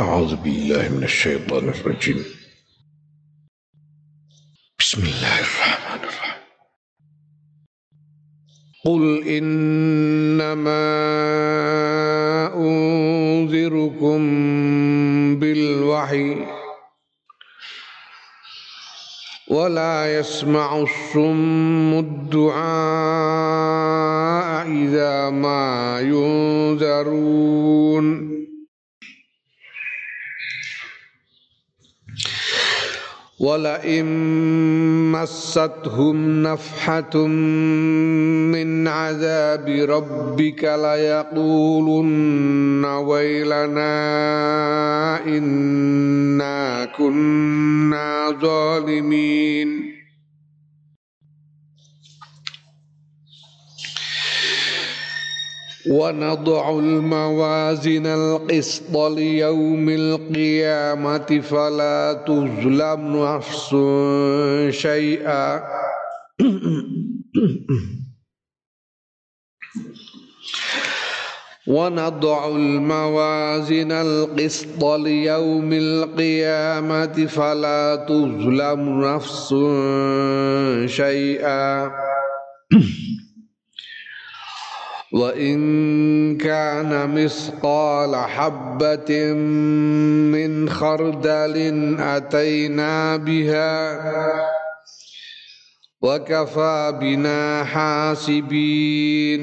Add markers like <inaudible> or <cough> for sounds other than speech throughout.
أعوذ بالله من الشيطان الرجيم. بسم الله الرحمن الرحيم. قل إنما أنذركم بالوحي ولا يسمع الصم الدعاء إذا ما ينذرون. ولئن مستهم نفحة من عذاب ربك ليقولن ويلنا إنا كنا ظالمين. ونضع الموازن القسط ليوم القيامة فلا تظلم نفس شيئا. ونضع الموازن القسط ليوم القيامة فلا تظلم نفس شيئا. وإن كان مثقال حبة من خردل أتينا بها وكفى بنا حاسبين.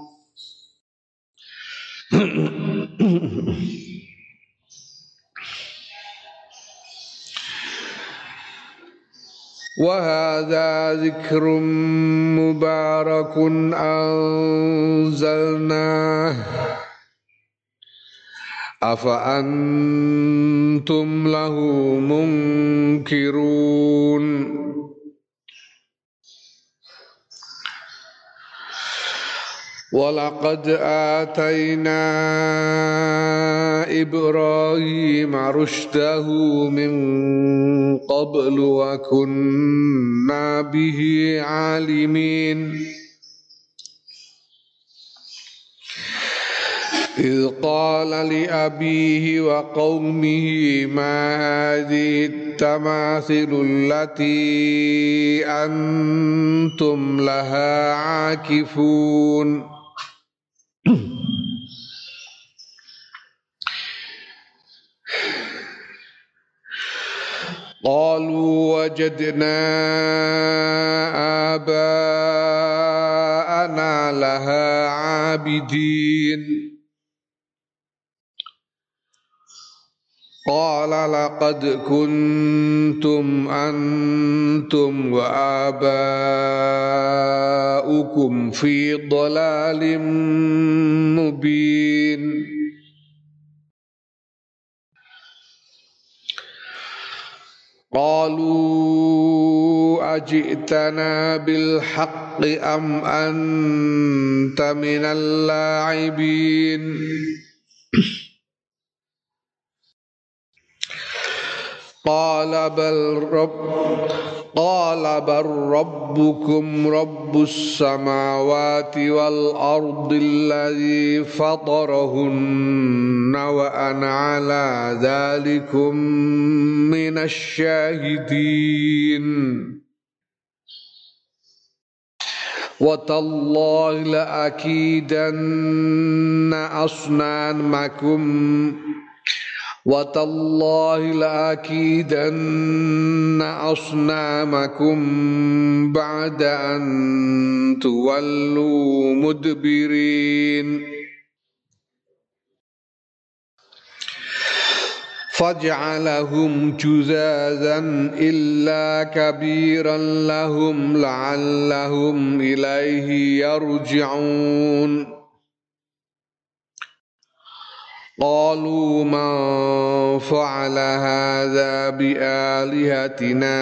وهذا ذكر مبارك أنزلناه أفأنتم له منكرون ولقد آتينا إبراهيم رشده من قبل وكنا به عالمين. إذ قال لأبيه وقومه ما هذه التماثل التي أنتم لها عاكفون؟ <coughs> قالوا وجدنا آباءنا لها عابدين. قال لقد كنتم أنتم وآباؤكم في ضلال مبين. قالوا أجئتنا بالحق أم أنت من اللاعبين؟ قال بل رب قال بل ربكم رب السماوات والأرض الذي فطرهن وأنا على ذلكم من الشاهدين. وتالله لأكيدن أصنامكم وتالله لأكيدن أصنامكم بعد أن تولوا مدبرين فاجعلهم جذاذا إلا كبيرا لهم لعلهم إليه يرجعون قالوا من فعل هذا بآلهتنا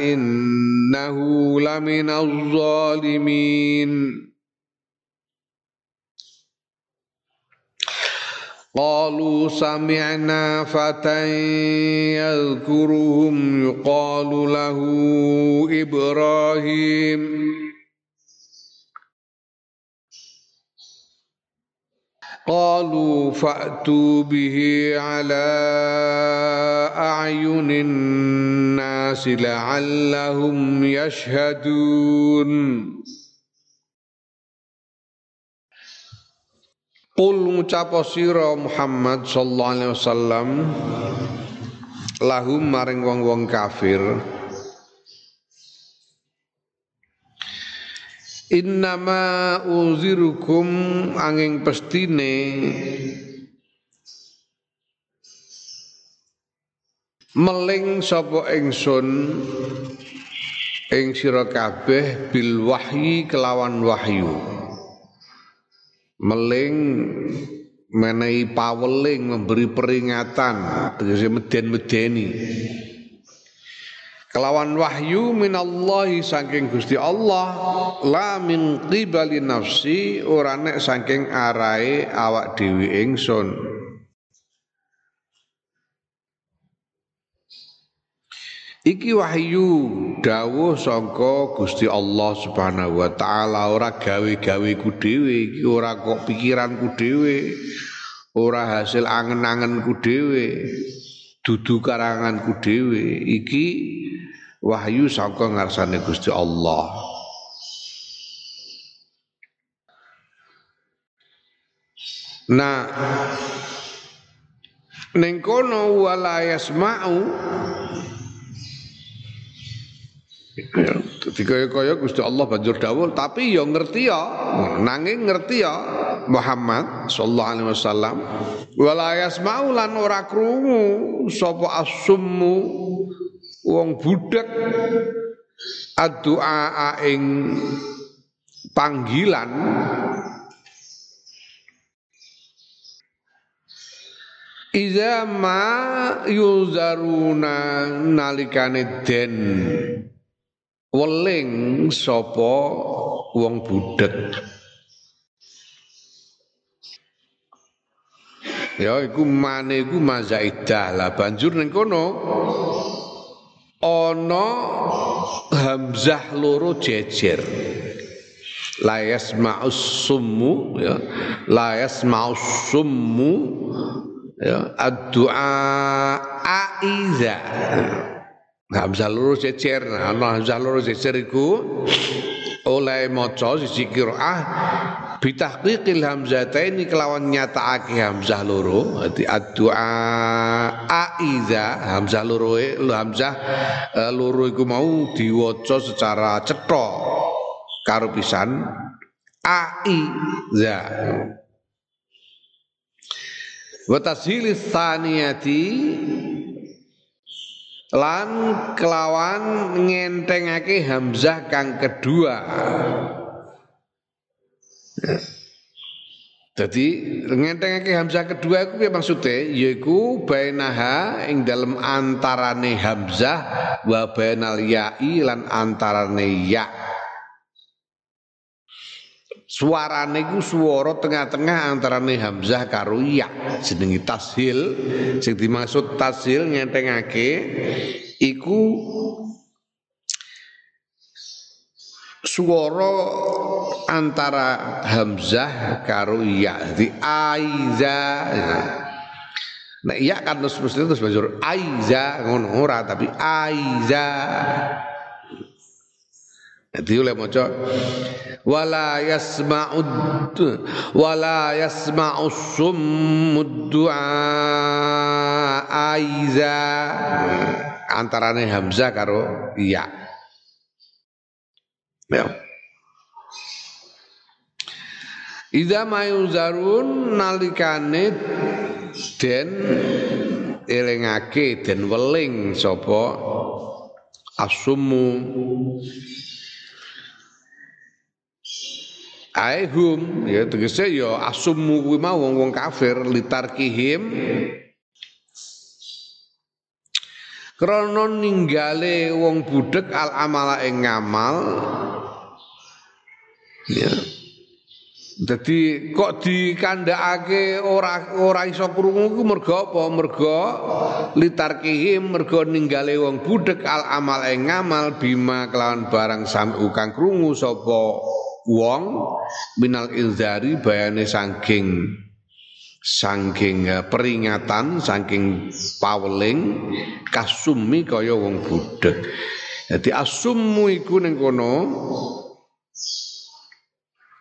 إنه لمن الظالمين. قالوا سمعنا فتى يذكرهم يقال له إبراهيم. قالوا فأتوا به على أعين الناس لعلهم يشهدون Qul ngucapa sira Muhammad sallallahu alaihi wasallam lahum maring wong-wong kafir Innama uzirukum angin pestine. Meling sapa ingsun ing sira kabeh bil wahyi kelawan wahyu. Meling menehi paweling memberi peringatan. Tegese meden-medeni kelawan wahyu minallahi saking Gusti Allah la min qibali nafsi ora nek saking arahe awak dhewe ingsun. Iki wahyu dawuh sangka Gusti Allah Subhanahu wa taala ora gawe-gawe ku dhewe iki ora kok pikiranku dhewe ora hasil angen-angenku dhewe dudu karanganku dhewe. Iki wahyu saka ngarsane Gusti Allah. Nah ning kono wala yasma'u Dadi kaya-kaya Gusti Allah banjur dawuh tapi ya ngerti ya nanging ngerti ya Muhammad sallallahu alaihi wasallam wala yasma'u lan ora krungu sapa asummu wong budak addu'a ing panggilan Iza ma yuzaruna nalikane den weling sapa wong budak? Ya iku mane iku mazaidah. Lah banjur ning kono ana hamzah loro jejer. La yasma'us summu ya. La yasma'us summu ya. Addu'a aiza. Hamzah loro jejer. Ana hamzah loro jejer iku oleh maca sisi qiraah bitahqiqil hamzataini kelawan nyatakake hamzah loro dadi addu'a aiza hamzah loro e hamzah uh, loro iku mau diwaca secara cetha karo pisan aiza. Wa tashilis lan kelawan ngentengake hamzah kang kedua jadi ngentengake hamzah kedua iku piye maksude? Yaiku bainaha ing dalem antarane hamzah wa bainal ya'i lan antarane ya. Suarane iku swara tengah-tengah antarane hamzah karo ya. Jenenge tashil. Sing dimaksud tashil ngentengake iku suara antara hamzah karo ya di aiza. Nah iya kan terus terus terus banjur aiza ngono ora tapi aiza. Jadi oleh maca wala yasma'ud wala yasma'u summud du'a aiza. Antarane hamzah karo iya ya. Ida mayuzarun nalikane den elengake den weling sapa? Asumu. Aihum ya tegese ya asummu kuwi mau wong-wong kafir litarkihim krana ninggale wong budek al amala ing ngamal ya Jadi kok dikandhakake ora ora iso krungu ku mergo apa? Mergo litarkihim mergo ninggale wong budek al amal ing ngamal bima kelawan barang sam'u kang krungu sapa wong minal inzari bayane saking saking eh, peringatan saking paweling kasumi kaya wong budek. Jadi asummu iku ning kono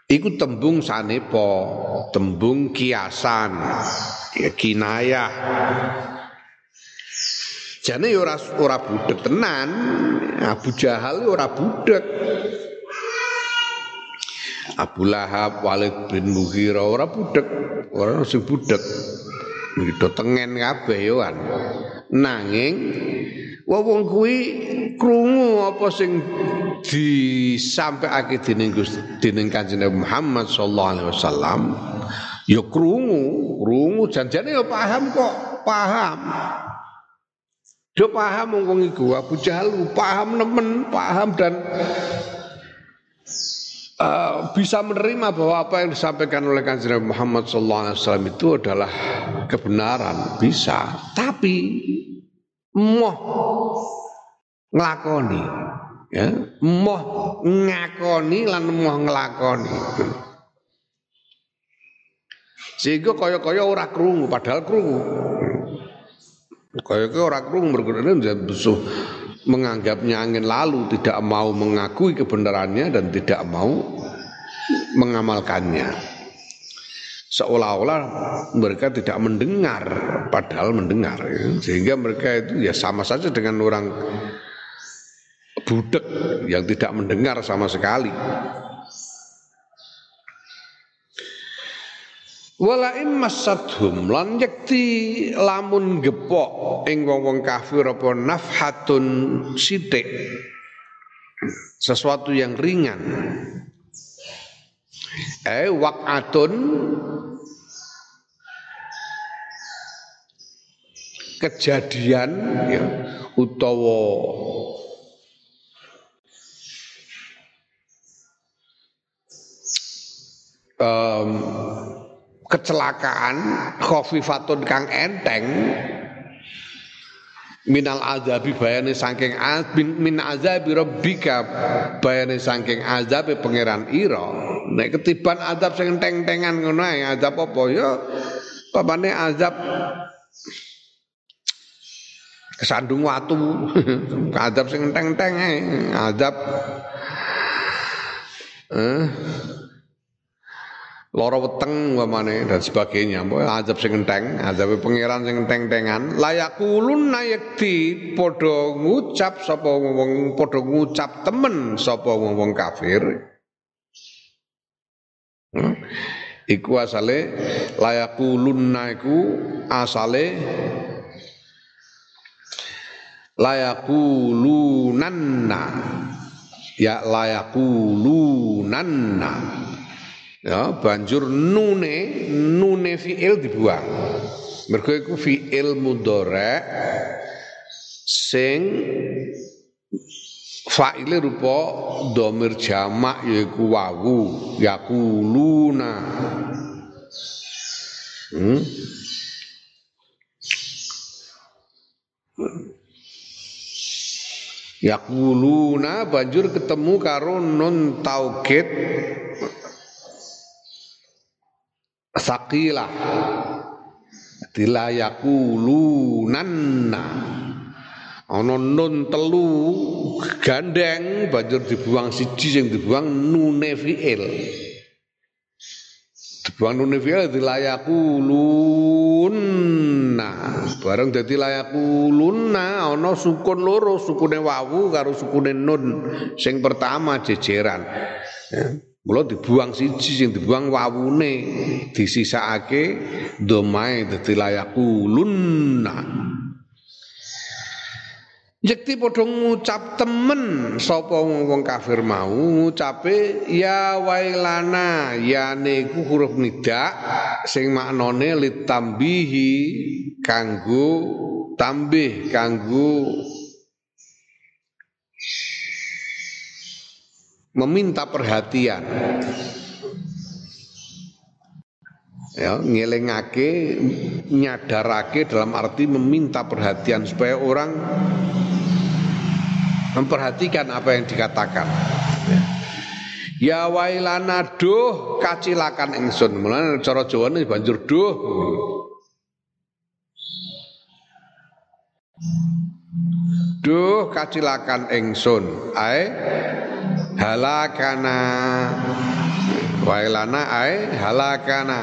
Iku tembung sanepo, tembung kiasan, ya kinayah. Jane ya ora ora budek tenan. Abu Jahal ya ora budek. Abu Lahab, Walid bin ora budek, ora sing budek. Gitu tengen kabeh yo kan. Nanging wong kuwi krungu apa sing disampaikan dening Gusti dening Kanjeng Muhammad sallallahu alaihi wasallam ya krungu krungu janjane ya paham kok paham. Dia paham wong iku Abu Jahal paham nemen paham dan uh, bisa menerima bahwa apa yang disampaikan oleh Kanjeng Muhammad sallallahu alaihi wasallam itu adalah kebenaran bisa. Tapi moh nglakoni ya moh ngakoni lan moh nglakoni sehingga kaya-kaya ora krungu padahal krungu. Kaya-kaya ora krungu mergone besuh menganggapnya angin lalu tidak mau mengakui kebenarannya dan tidak mau mengamalkannya. Seolah-olah mereka tidak mendengar padahal mendengar. Sehingga mereka itu ya sama saja dengan orang budek yang tidak mendengar sama sekali. Wala immasadhum lan yekti lamun gepok ing wong-wong kafir apa nafhatun sithik sesuatu yang ringan eh waqatun kejadian ya utawa um, kecelakaan khofifatun kang enteng. Minal azabi bayane saking min, min azabi rabbika bayane saking azabe pangeran ira. Nek ketiban azab sing enteng-entengan ngono ae azab apa? Ya papane azab kesandung watu. <laughs> Azab sing enteng-enteng azab eh lara weteng umpamane dan sebagainya. Mbok azab sing enteng azab pangeran sing enteng-entengan. Layakulun nayekti padha ngucap sapa wong padha ngucap temen sapa wong kafir. Hmm? iku asale layakulun iku asale layakulunanna ya layakulunanna ya banjur nune nune fiil dibuang. Mergo iku fiil mudhari sing faile rupa domir jamak yaiku wawu yakuluna. Hmm? Yakuluna banjur ketemu karo nun taukid saqilah dilayakulunanna. Ana nun telu gandeng banjur dibuang siji sing dibuang nune fiil. Dibuang nune fiil dilayakulunna. Bareng dadi layakulunna ana sukun loro sukune wawu karo sukune nun sing pertama jejeran. Ya. Mula dibuang siji sing dibuang wawune disisakake domae dadi layakulunna Yekti padha ngucap temen sapa wong kafir mau ngucape ya wailana ya niku huruf nida sing maknane litambihi kanggo tambih kanggo meminta perhatian ya ngelengake nyadarake dalam arti meminta perhatian supaya orang memperhatikan apa yang dikatakan. Ya wailana duh kacilakan ingsun. Mulane cara Jawa ini banjur duh. Duh kacilakan ingsun. Ae halakana. Wailana ae halakana.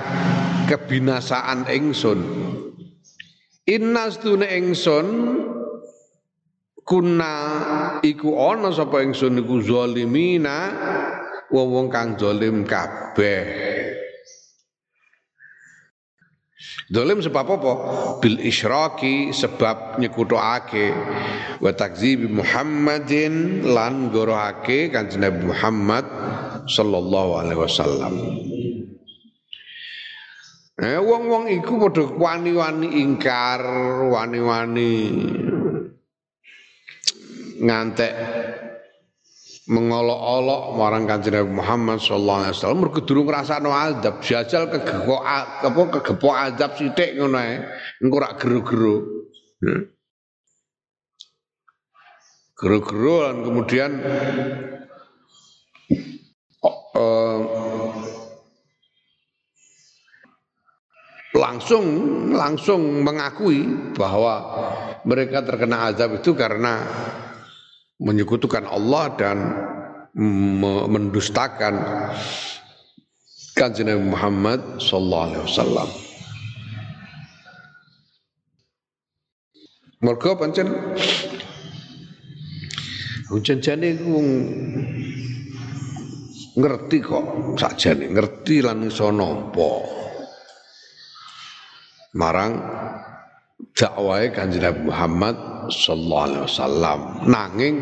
Kebinasaan ingsun. Innas tune ingsun kuna iku ana sapa ingsun iku zalimina. Wong-wong kang zalim kabeh Dolim sebab apa? Bil isyraki sebab nyekutuake wa takzibi Muhammadin lan gorohake kanjeng Nabi Muhammad sallallahu alaihi wasallam. Eh wong-wong iku padha wani-wani ingkar, wani-wani ngantek mengolok-olok marang Kanjeng Nabi Muhammad sallallahu alaihi wasallam. Mergo durung ngrasakno azab jajal kegepok apa kegepok azab sithik ngono ae. Engko rak gero-gero. Hmm. gero-gero dan kemudian oh, uh, langsung langsung mengakui bahwa mereka terkena azab itu karena menyekutukan Allah dan mendustakan kanjeng Muhammad sallallahu alaihi wasallam. Mergo pancen hujan-jane ku ngerti kok sakjane ngerti lan iso nampa marang dakwahe kanjeng Muhammad sallallahu alaihi wasallam. Nanging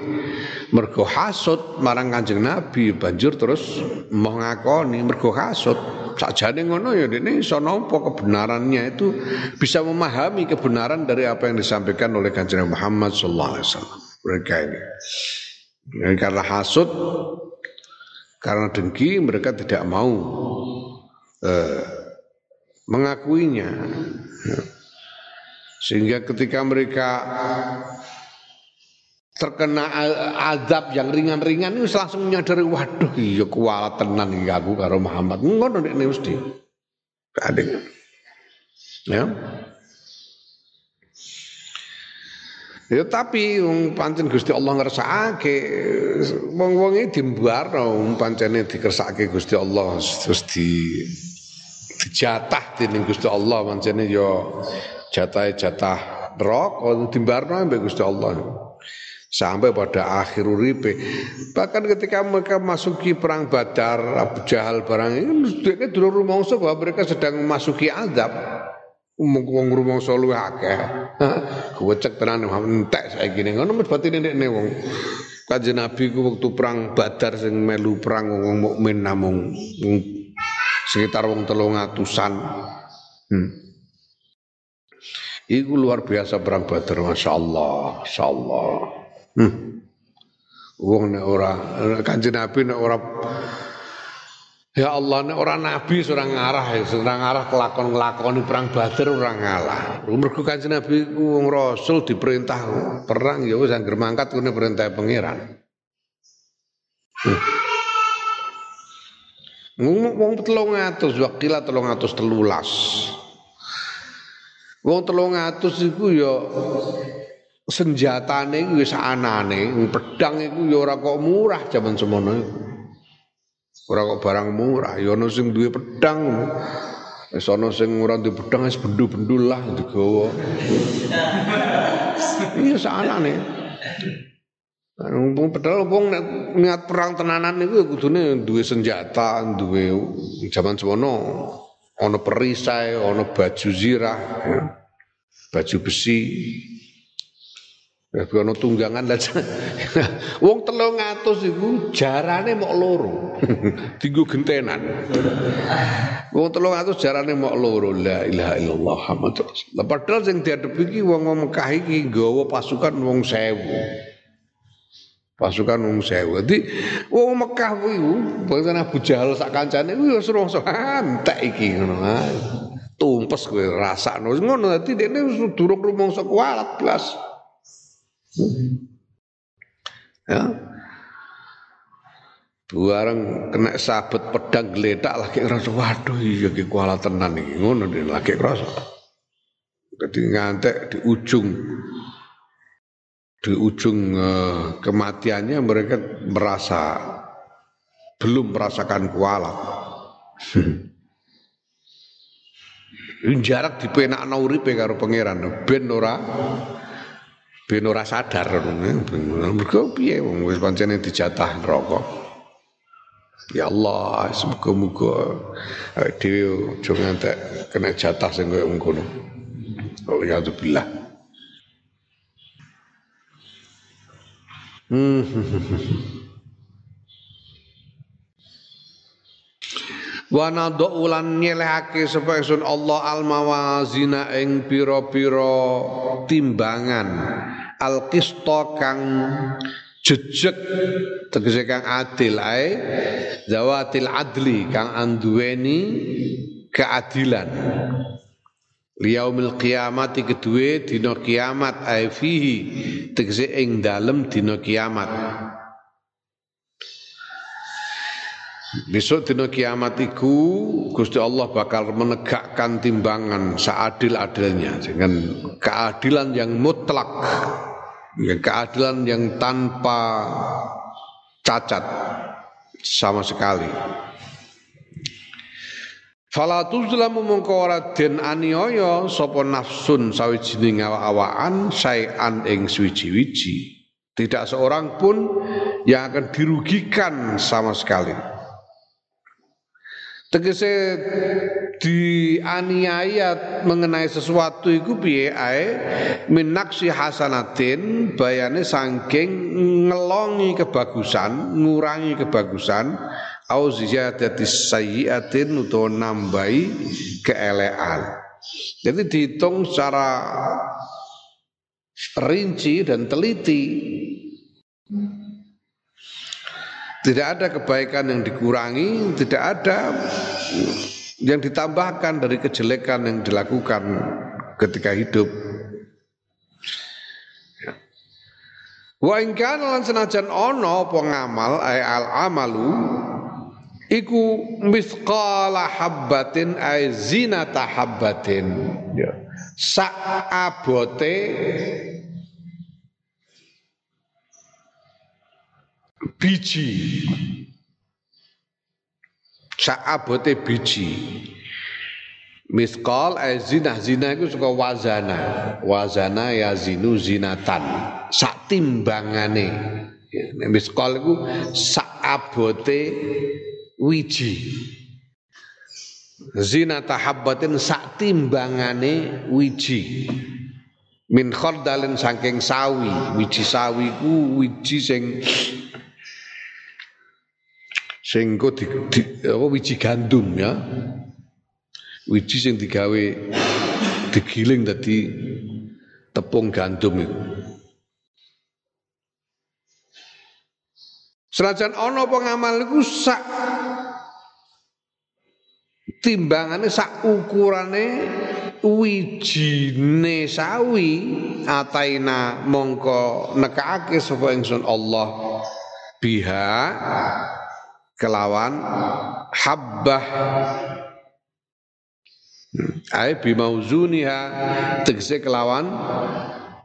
mergo hasud marang Kanjeng Nabi banjur terus mau ngakoni mergo hasud. Sakjane ngono ya dene iso nampa kebenarannya itu bisa memahami kebenaran dari apa yang disampaikan oleh Kanjeng Muhammad sallallahu alaihi wasallam. Mereka ini. Dan karena hasud karena dengki mereka tidak mau eh, mengakuinya sehingga ketika mereka terkena azab yang ringan-ringan itu langsung menyadari waduh iya kualat tenan iki aku karo Muhammad. Ngono nek mesti. Kadang. Ya. Ya tapi wong pancen Gusti Allah ngersakake wong-wong iki dimbarno pancene dikersakake Gusti Allah terus di dijatah dening Gusti Allah pancene ya jatah-jatah neraka dimbarno ambek Gusti Allah. Sampai pada akhir uripe. Bahkan ketika mereka masuki perang Badar Abu Jahal barang ini dia dulu rumongso bahwa mereka sedang memasuki azab. Wong rumongso luwih akeh. Gocek tenan entek saiki ngono berarti nek wong. Kanjeng Nabi ku waktu perang Badar sing melu perang wong mukmin namung. Sekitar wong 300-an hmm. Iku luar biasa perang Badar, masya Allah, masya Allah. Hmm. Wong nek ora Kanjeng Nabi nek ora Ya Allah nek ora nabi seorang ngarah ya seorang ngarah kelakon nglakoni perang Badar ora ngalah. Mergo Kanjeng Nabi ku wong rasul diperintah perang ya wis anggere mangkat kene perintah pangeran. Hmm. Wong 300 wakila 313. Wong telung atus iku ya senjatane iku wis anane, pedang iku ya ora kok murah zaman semono. Ora kok barang murah, ya ana sing duwe pedang. Wis ana sing ora duwe pedang wis bendu-bendul lah digawa. Iya sanane. Wong pedal wong niat perang tenanan niku ya kudune duwe senjata, duwe zaman semono ono perisai, ono baju zirah, ya. baju besi. Ya ono tunggangan lah. <laughs> Wong 300 iku jarane mok loro. <laughs> Tinggu gentenan. Wong 300 jarane mok loro. La ilaha illallah Muhammad Rasulullah. Padahal sing diadepi iki wong Mekah iki nggawa pasukan wong 1000. Pasukan wong 1000. Dadi wong Mekah kuwi bangsa Abu Jahal sak kancane kuwi wis rumangsa antek iki ngono. Tumpes kowe rasakno. Ngono dadi dekne durung rumangsa kualat blas. Ya. Bareng kena sabet pedang geledak lagi ngerasa waduh iya ki kuala tenan iki ngono lagi ngerasa. Jadi ngantek di ujung di ujung uh, kematiannya mereka merasa belum merasakan kualat. Jarak dipenak uripe karo pangeran. Ben ora ben ora sadar. Mergo piye wong wis pancene dijatah neraka? Ya Allah semoga-moga dhewe aja ngantek kena jatah sing koyo ngono Alhamdulillah <laughs> wa nadhu ulan nyelehake sapa ingsun Allah al mawazina ing pira-pira timbangan. Al qista kang jejeg tegese kang adil ae. Zawatil adli kang anduweni keadilan liyaumil qiyamati kedue dina kiamat ae fihi tegese ing dalem dina kiamat Besok dina kiamat iku Gusti Allah bakal menegakkan timbangan seadil-adilnya dengan keadilan yang mutlak, ya, keadilan yang tanpa cacat sama sekali. Fala tuzlamu mongko ora den aniaya sapa nafsun sawijining awak-awakan sayan ing suwiji-wiji. Tidak seorang pun yang akan dirugikan sama sekali. Tegese dianiaya mengenai sesuatu iku piye ae minaksi hasanatin bayane saking ngelongi kebagusan, ngurangi kebagusan au ziyadati sayyiatin utawa nambahi keelean. Jadi dihitung secara rinci dan teliti tidak ada kebaikan yang dikurangi, tidak ada yang ditambahkan dari kejelekan yang dilakukan ketika hidup. Wa in kana lan senajan ay al amalu iku mithqala habbatin ay zinata habbatin. Ya. Sak abote biji. Saabote biji. Miskal eh zina zina itu suka wazana. Wazana ya zinu zinatan. Sak timbangane. Miskal itu saabote wiji. Zina tahabbatin sak timbangane wiji. Min khardalin saking sawi. Wiji sawi ku wiji sing sing di, di apa wiji gandum ya. Wiji sing digawe digiling dadi tepung gandum itu Senajan ana apa ngamal iku sak timbangane sak ukurane wijine sawi ataina mongko nekake sapa ingsun Allah biha kelawan habbah. Ai bimauzuniha tegese kelawan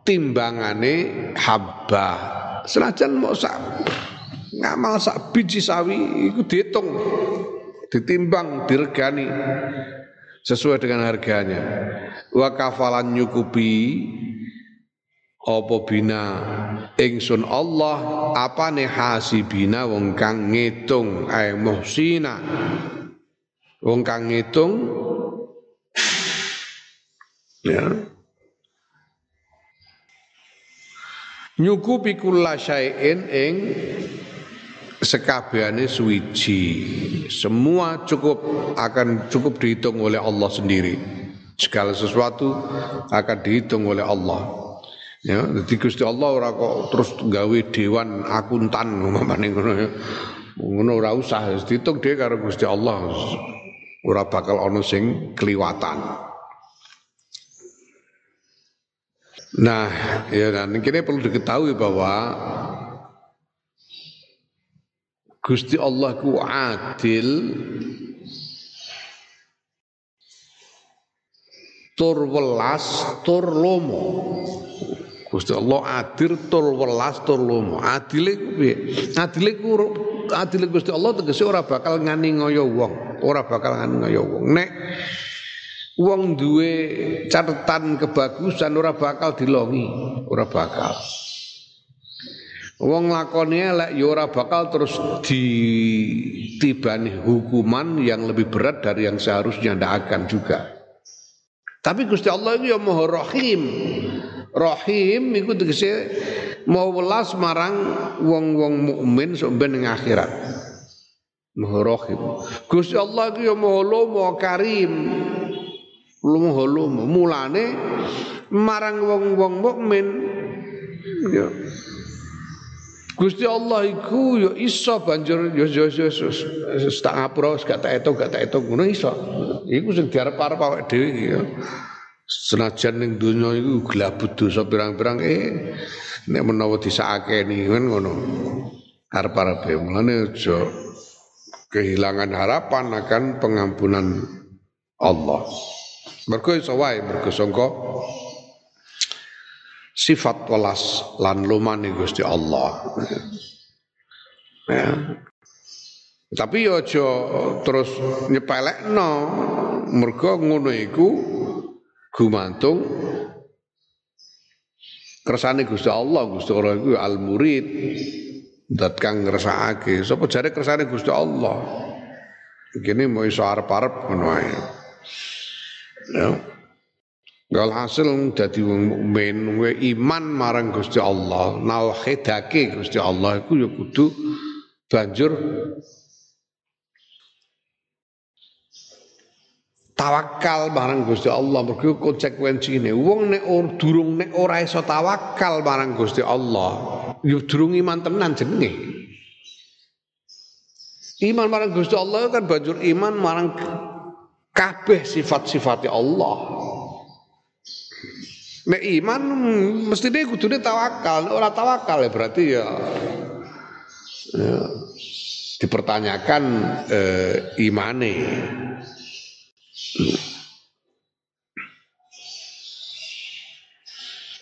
timbangane habbah. Senajan mau sak ngamal sak biji sawi iku dihitung ditimbang diregani sesuai dengan harganya. Wa kafalan nyukupi apa bina ingsun Allah apane hasibina wong kang ngitung ae muhsina. Wong kang ngitung ya. Nyukupi kula syai'in ing sekabehane suwiji. Semua cukup akan cukup dihitung oleh Allah sendiri. Segala sesuatu akan dihitung oleh Allah. Ya jadi Gusti Allah ora kok terus gawe dewan akuntan umpamane ngono ya. Ngono ora usah dihitung dhewe karo Gusti Allah. Ora bakal ana sing kliwatan. Nah, ya dan ini perlu diketahui bahwa Gusti Allah ku adil tur welas tur lomo. Gusti Allah adil tur welas tur lomo. Adile ku piye? Adile ku adile Gusti Allah tegese ora bakal ngani ngoyo wong, ora bakal ngani ngoyo wong. Nek Wong duwe catatan kebagusan ora bakal dilongi, ora bakal. Wong lakoni elek ya ora bakal terus ditibani hukuman yang lebih berat dari yang seharusnya ndak akan juga. Tapi Gusti Allah itu ya Maha Rahim. Rahim iku tegese mau welas marang wong-wong mukmin sok ben akhirat. Maha Rahim. Gusti Allah itu ya Maha Lomo Karim lumo-lumo mulane marang wong-wong mukmin ya Gusti Allah iku ya iso banjur ya ya ya tak ngapura gak tak eto gak tak eto ngono iso. Iku sing diarep-arep awake dhewe ya. Senajan ning donya iku glabut dosa pirang-pirang eh nek menawa disakeni kan ngono. Arep-arep mulane aja kehilangan harapan akan pengampunan Allah. Mergo iso wae mergo sangka sifat welas lan lumane Gusti Allah. Ya. Tapi yo aja terus nyepelekno mergo ngono iku gumantung kersane Gusti Allah, Gusti Allah iku al murid dat kang ngrasakake. Sapa jare kersane Gusti Allah. Kene mau iso arep-arep ngono ae. Ya. Hasil dadi wong mukmin iman marang Gusti Allah, nauhidake Gusti Allah iku ya kudu banjur tawakal marang Gusti Allah. Mergo konsekuensine wong nek or, durung nek ora iso tawakal marang Gusti Allah ya durung iman tenan jenenge. Iman marang Gusti Allah kan banjur iman marang kabeh sifat-sifat Allah. Nek iman mesti dia kudune tawakal, ora tawakal ya berarti ya, ya dipertanyakan eh, imane.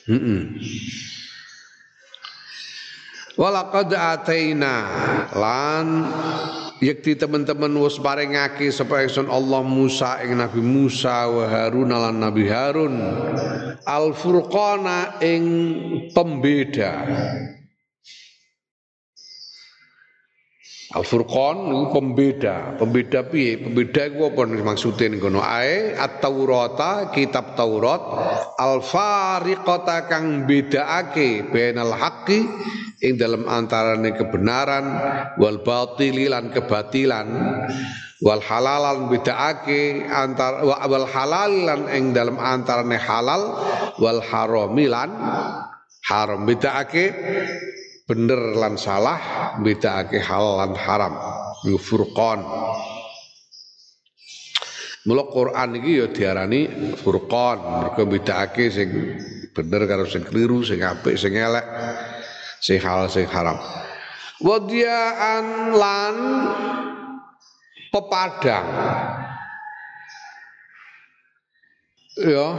Hmm. -mm. Walaqad ataina lan yakti teman-teman wis paringake sapa ingsun Allah Musa ing Nabi Musa wa Harun lan Nabi Harun. Al furqana ing pembeda Al Furqan itu pembeda. Pembeda piye? Pembeda iku apa maksude ning kono ae At-Taurata, kitab Taurat, al-fariqata kang bedaake bainal haqqi ing dalam antarane kebenaran wal batili lan kebatilan wal halalan bedaake antar wal halal lan ing dalam antarane halal wal haramilan haram bedaake bener lan salah bedakake halal lan haram. Yu furqan. Mula Quran iki ya diarani furqan. Mergo bedakake sing bener karo sing keliru sing apik sing elek sing halal sing haram. Wadiaan lan pepadang. Ya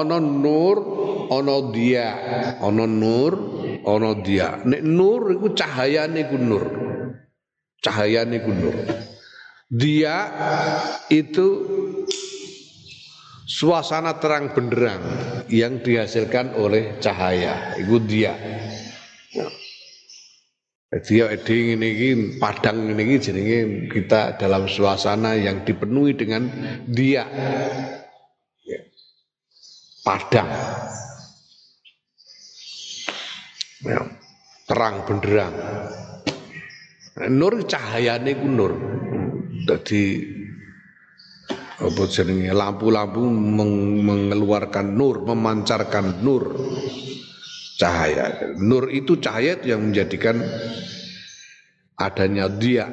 ana nur ana dia. Ana nur ana dia. Nek nur iku cahayane ku nur. Cahayane ku nur. Dia itu suasana terang benderang yang dihasilkan oleh cahaya. Itu dia. Dia eding ini padang ini jenenge kita dalam suasana yang dipenuhi dengan dia padang. Ya, terang benderang. Nur cahayane ku nur. Dadi apa jenenge lampu-lampu mengeluarkan nur, memancarkan nur cahaya. Nur itu cahaya yang menjadikan adanya dia.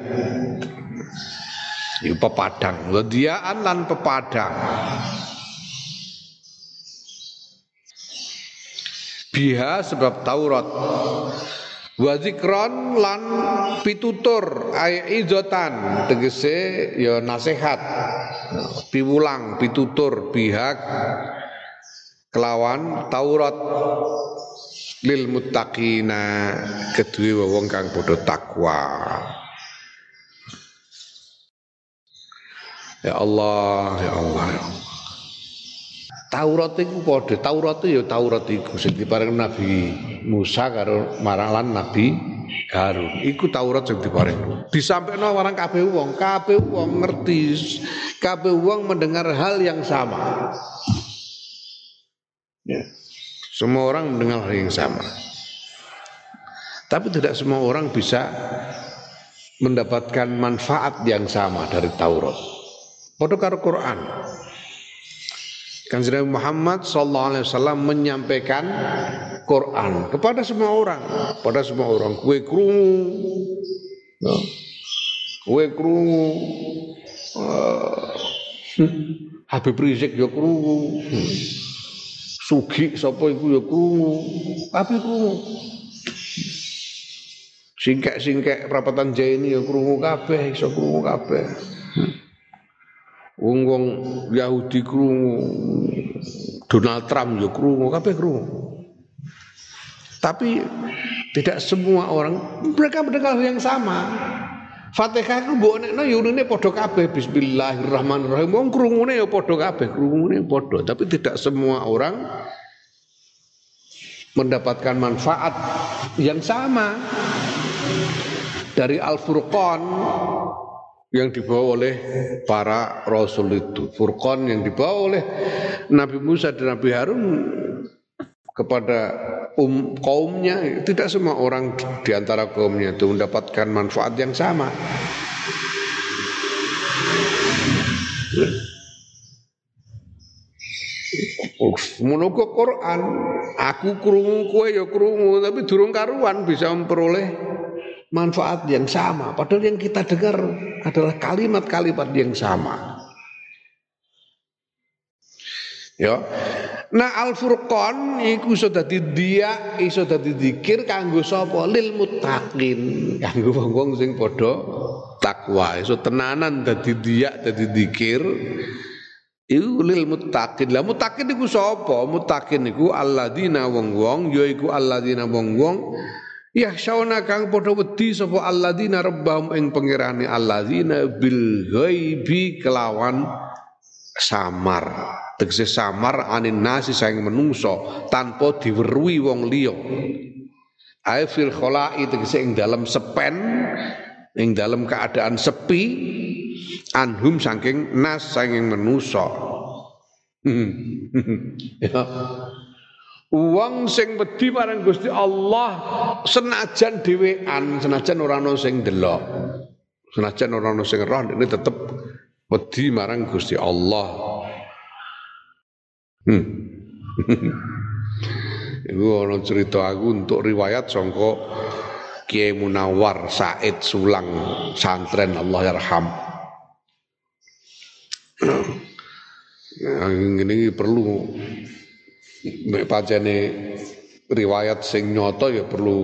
Itu pepadang, diaan lan pepadang. Biha sebab Taurat. Wa zikron lan pitutur ay izotan. Tegese ya nasihat. Piwulang pitutur pihak kelawan Taurat. Lil muttaqina kedue wong kang padha takwa. Ya Allah, ya Allah, ya Allah. Taurat iku padha, Taurat ya Taurat iku sing diparing Nabi Musa karo maralan Nabi Harun. Iku Taurat sing diparing. Disampaikan orang kabeh wong, kabeh wong ngerti, kabeh wong mendengar hal yang sama. Ya. Semua orang mendengar hal yang sama. Tapi tidak semua orang bisa mendapatkan manfaat yang sama dari Taurat. Padha karo Quran. Kanjeng Muhammad sallallahu alaihi wasallam menyampaikan Quran kepada semua orang, pada semua orang. Kue krungu. Kue krungu. Uh, Habib Rizik ya krungu. Sugi sapa iku ya krungu. Tapi krungu. Singkek-singkek perapatan ini ya krungu kabeh, iso krungu kabeh. Wong wong Yahudi krungu, Donald Trump yo krungu, kabeh krungu. Tapi tidak semua orang mereka mendengar yang sama. Fatihah ku mbok nekno yo ngene padha kabeh bismillahirrahmanirrahim. Wong krungune ya padha kabeh, krungune padha, tapi tidak semua orang mendapatkan manfaat yang sama. Dari Al-Furqan yang dibawa oleh para rasul itu. Furqan yang dibawa oleh Nabi Musa dan Nabi Harun kepada um, kaumnya tidak semua orang di antara kaumnya itu mendapatkan manfaat yang sama. Menunggu Quran, aku krungu kue ya krungu, tapi durung karuan bisa memperoleh manfaat yang sama. Padahal yang kita dengar adalah kalimat-kalimat yang sama. Ya. Nah Al-Furqan iku iso dadi dia iso dadi zikir kanggo sapa lil muttaqin, kanggo wong-wong sing padha takwa. Iso tenanan dadi dia dadi zikir iku lil muttaqin. Lah muttaqin iku sapa? Muttaqin iku alladzina wong-wong ya iku alladzina wong-wong Yahsyauna kang padha wedi sapa alladzina rabbahum ing pangerane alladzina bil ghaibi kelawan samar. Tegese samar anin nasi saing menungso tanpa diweruhi wong liya. Ai fil kholai tegese ing dalam sepen ing dalam keadaan sepi anhum saking nas saking menungso. <laughs> ya. Wong sing wedi marang Gusti Allah senajan dhewean, senajan ora ana sing delok. Senajan ora ana sing roh, ini tetep wedi marang Gusti Allah. Hmm. <laughs> Iku ana cerita aku untuk riwayat sangka Kiai Munawar Said Sulang santren Allah yarham. Yang ini perlu nek pancene riwayat sing nyoto ya perlu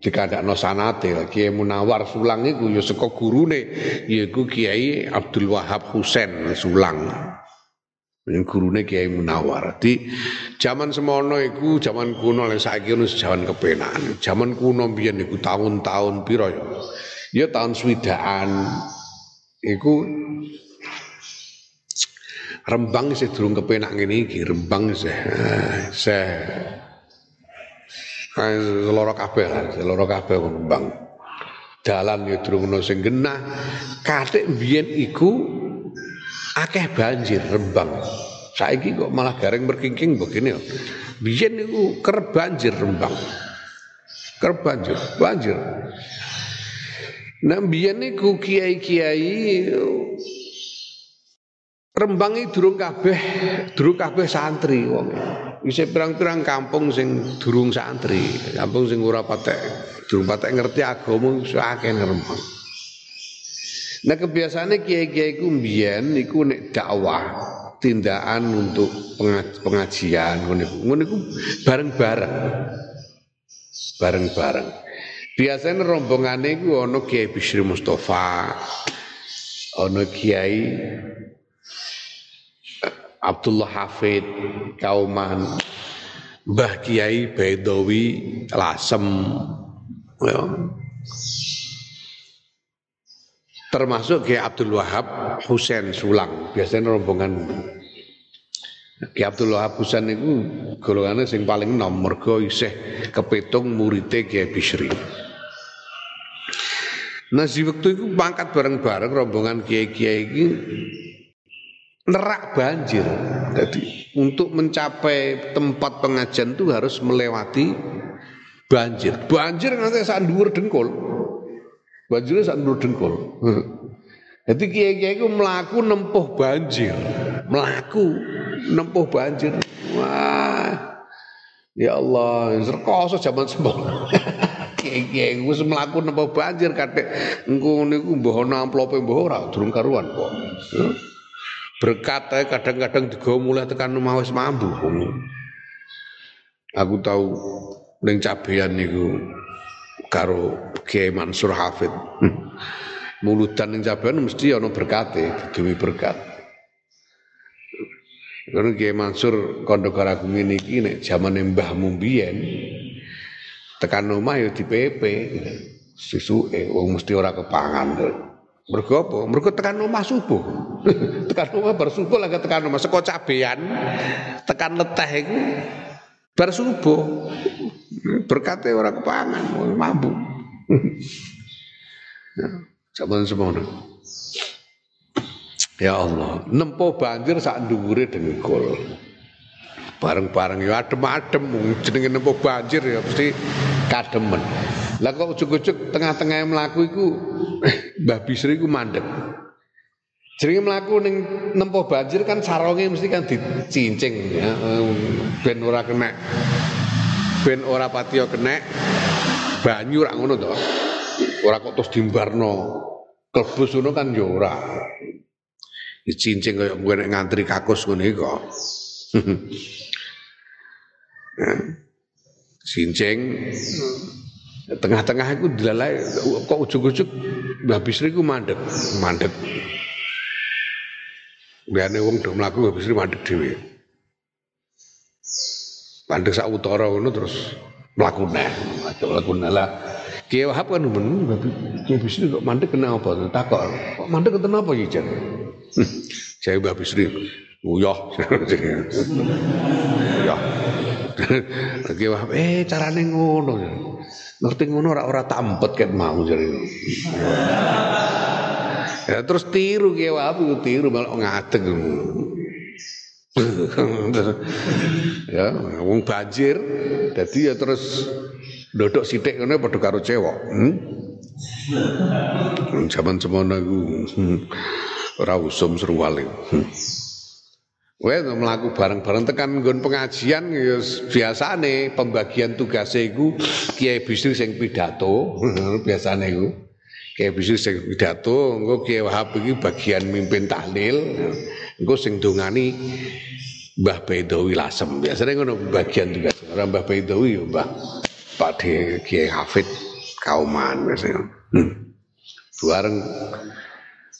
dikandakno sanate Kiai Munawar Sulang iku ya saka gurune yaiku Kiai Abdul Wahab Husain Sulang. Gurune Kiai Munawar. Di zaman semono iku zaman kuno lek saiki ono zaman kepenakan zaman kuno biyen tahun-tahun piro ya? Ya tahun swidaan iku Rembang sih durung kepenak ngene iki, Rembang sih. Seh loro kabeh loro kabeh Rembang. Dalan ya durung ono sing genah. Katik biyen iku akeh banjir Rembang. Saiki kok malah garing berkingking begini. Biyen iku banjir Rembang. Kerep banjir, banjir. Nah biyen niku kiai-kiai Rembang iki durung kabeh, durung kabeh santri wong. Isih pirang-pirang kampung sing durung santri, kampung sing ora patek, durung patek ngerti agama akeh Rembang. Nah kebiasaannya kiai-kiai ku mbiyen iku nek dakwah tindakan untuk pengajian ngono iku. Ngono iku bareng-bareng. Bareng-bareng. Biasanya rombongane iku ana Kiai Bisri Mustafa, ana Kiai Abdullah Hafid Kauman Mbah Kiai Baidawi Lasem. Ya. termasuk Kiai Abdul Wahab Husain Sulang. Biasanya rombongan Kiai Abdul Wahab Husain itu golongannya sing paling nomor mergo isih kepitung muridé Kiai Bisri. Nah si waktu itu pangkat bareng-bareng rombongan kiai-kiai ini nerak banjir. Jadi untuk mencapai tempat pengajian itu harus melewati banjir. Banjir nanti saat dhuwur dengkul. Banjirnya saat dhuwur dengkul. <laughs> Jadi kiai-kiai itu melaku nempuh banjir, melaku nempuh banjir. Wah, ya Allah, serkoso zaman sembono. <laughs> kiai-kiai itu melaku nempuh banjir kadek engko niku mbah ana amplope mbah ora durung karuan kok berkat kadang-kadang digawa mulai tekan rumah wis mambu. Aku tahu ning cabean niku karo Kiai Mansur Hafid. Mulutan ning cabean mesti ana berkate demi berkat. Karena Kiai Mansur kondo karagung ini iki nek zamane mbahmu tekan omah ya di PP sisuke wong mesti ora kepangan Mergo apa? Mergo tekan subuh. <laughs> tekan omah bar subuh lagi tekan omah saka cabean tekan leteh iku bar subuh. Berkate ora kepangan, mampu. <laughs> Zaman semono. Ya Allah, nempo banjir sak dhuwure dengkul. Bareng-bareng ya adem-adem jenenge nempo banjir ya mesti kademen. Lah kok ujug-ujug tengah-tengah mlaku iku Mbah Bisri iku mandek. Jenenge mlaku ning nempo banjir kan saronge mesti kan dicincing ya ben ora kena ben ora patiya kena banyu rak ngono to. Ora kok terus dimbarno klebus ngono kan ya ora. Dicincing kaya nek ngantri kakus ngono kok. <laughs> Cincing Tengah-tengah itu dilalai kok ujuk-ujuk Mbah Bisri ku mandek, mandek. Biane wong do mlaku Mbah Bisri mandek dhewe. Mandek sak utara ngono terus mlaku neh. Mlaku lah. Kiai Wahab kan men Mbah Bisri kok mandek kena apa? Takok. Kok mandek kena apa ya, Jan? <laughs> Bisri. <laughs> Uyah. Uyah. Wahab eh carane ngono. Ngerti ngono ora ora tampet ket mau jare. Ya terus tiru ki wae tiru malah ngadeg. <laughs> ya, wong banjir dadi ya terus dodok sithik ngene padha karo cewek. Hmm? Zaman semono iku hmm, ora usum seruwale. Hmm. Wes melaku bareng-bareng tekan nggon pengajian ya biasane pembagian tugasnya iku Kiai Bisri sing pidato, <laughs> biasane iku. Kiai Bisri sing pidato, engko Kiai Wahab iki bagian mimpin tahlil, engko sing dongani Mbah Baidawi Lasem. Biasane ngono bagian tugas. Ora Mbah Baidawi ya Mbah Pak Kiai Hafid Kauman biasanya. Hmm. Bareng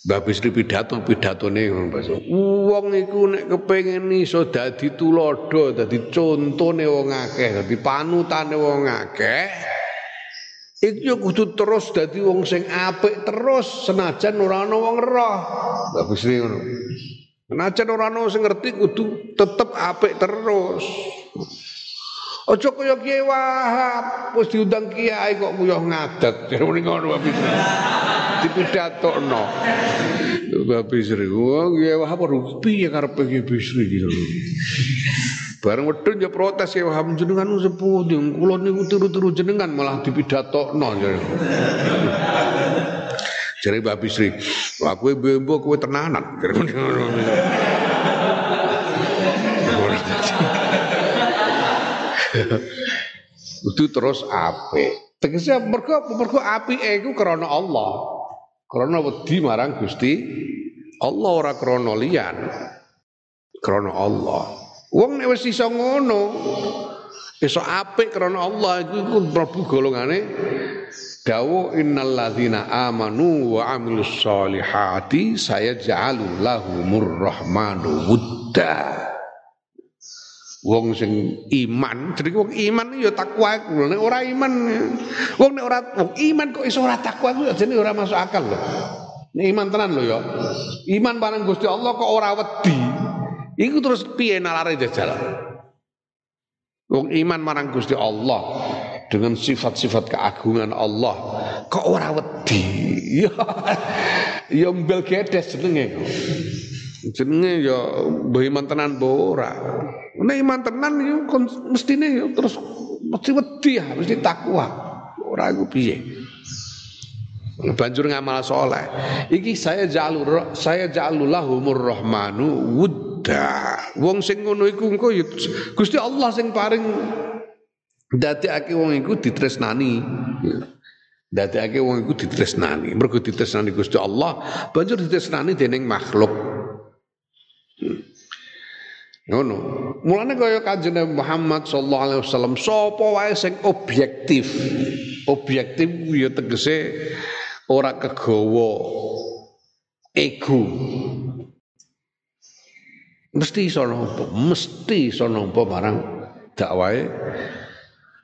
Mbah Bisri pidato pidatone wong iku nek kepengin iso dadi tulodo, dadi contone wong akeh, dadi panutane wong akeh. Iku yo kudu terus dadi wong sing apik terus senajan ora ana wong roh. Mbah Bisri ngono. Senajan ora ana sing ngerti kudu tetep apik terus. Ojo kaya Kiai Wahab, wis diundang kiai kok kuyah ngadat. <laughs> Jare muni ngono Bapak Bisri. Dipidatokno. Bapak Bisri, wong Kiai Wahab rupi ya karepe Kiai Bisri iki. Bareng wedhun ya protes ya waham jenengan sepuh kula niku turu-turu jenengan malah dipidatokno. Jare Mbak Bisri, aku bembo kowe tenanan. <laughs> Itu terus apik. Tegese mergo mergo apike iku krana Allah. Krana wedi marang Gusti Allah ora krana liyan. Krana Allah. Wong nek wis iso ngono, iso apik krana Allah iku iku mlebu golongane dawuh innal ladzina amanu wa amilus solihati saya ja'alu lahumur rahmanu wudda. Wong sing iman, jadi wong iman ya takwa iku. Nek ora iman, wong nek ora wong iman kok iso ora takwa iku jane ora masuk akal lho. Nek iman tenan lho ya. Iman bareng Gusti Allah kok ora wedi. Iku terus piye nalare jajal? Wong iman marang Gusti Allah dengan sifat-sifat keagungan Allah kok ora wedi. <laughs> Ya ya mbel gedes jenenge. Jenenge ya iman tenan mbah ora. Nek iman tenan ya mestine ya terus mesti wedi ya, mesti takwa. Ora iku piye? Banjur ngamal soleh. Iki saya jalur saya jalulahumur rahmanu wud Dak, wong sing ngono iku engko Gusti Allah sing paring dadekake wong iku ditresnani. Dadekake wong iku ditresnani. Mergo ditresnani Gusti Allah, banjur ditresnani dening makhluk. Ngono. Mulane kaya Kanjeng Muhammad sallallahu alaihi wasallam sapa wae sing objektif. Objektif ya tegese ora kegawa ego mesti iso nampa mesti iso nampa marang dakwahe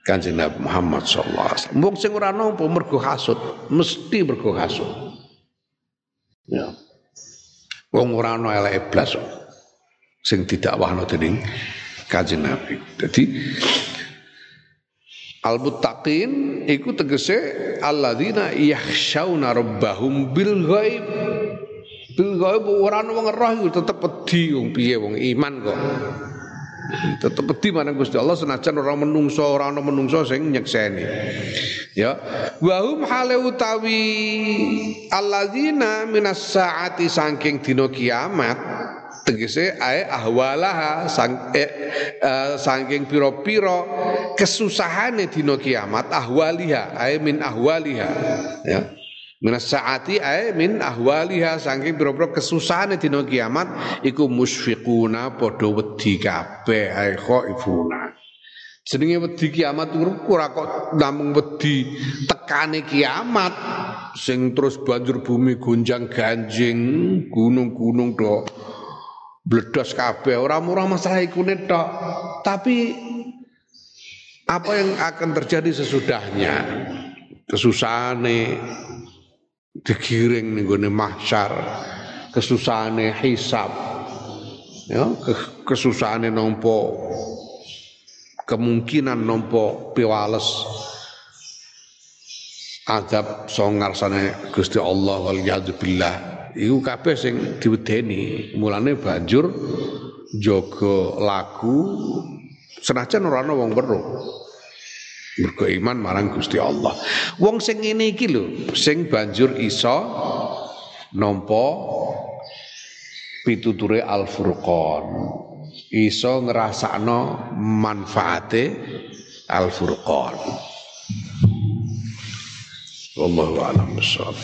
Kanjeng Nabi Muhammad sallallahu alaihi wasallam. Wong sing ora nampa mergo hasud, mesti mergo hasud. Ya. Wong ora ana elek blas sing didakwahno dening Kanjeng Nabi. Dadi Al-muttaqin iku tegese alladzina yakhshawna rabbahum bil ghaib Bil gaib ora ana wong roh iku tetep wedi wong piye wong iman kok. Tetep wedi marang Gusti Allah senajan ora menungso ora ana menungso sing nyekseni. Ya, wa hum hale utawi alladzina minas saati saking dina kiamat tegese ae ahwalaha sang, eh, eh, saking pira-pira kesusahane dina kiamat ahwaliha ae min ahwaliha ya Minas saati ae min ahwaliha saking pira-pira kesusahane dina kiamat iku musfiquna padha wedi kabeh ae khaifuna. Jenenge wedi kiamat ora kok namung wedi tekane kiamat sing terus banjur bumi gonjang ganjing, gunung-gunung do bledos kabeh ora murah masalah iku tok. Tapi apa yang akan terjadi sesudahnya? Kesusahane digiring ning gone mahsyar kesusahane hisab ya kesusahane nampa kemungkinan nampa piwales adab songarsane Gusti Allah wal billah iku kabeh sing diwedeni mulane banjur jaga lagu senajan ora ana wong weruh mergo iman marang Gusti Allah. Wong sing ngene iki lho, sing banjur iso nampa pituture Al-Furqan. Iso ngrasakno manfaate Al-Furqan. Wallahu a'lam bishawab.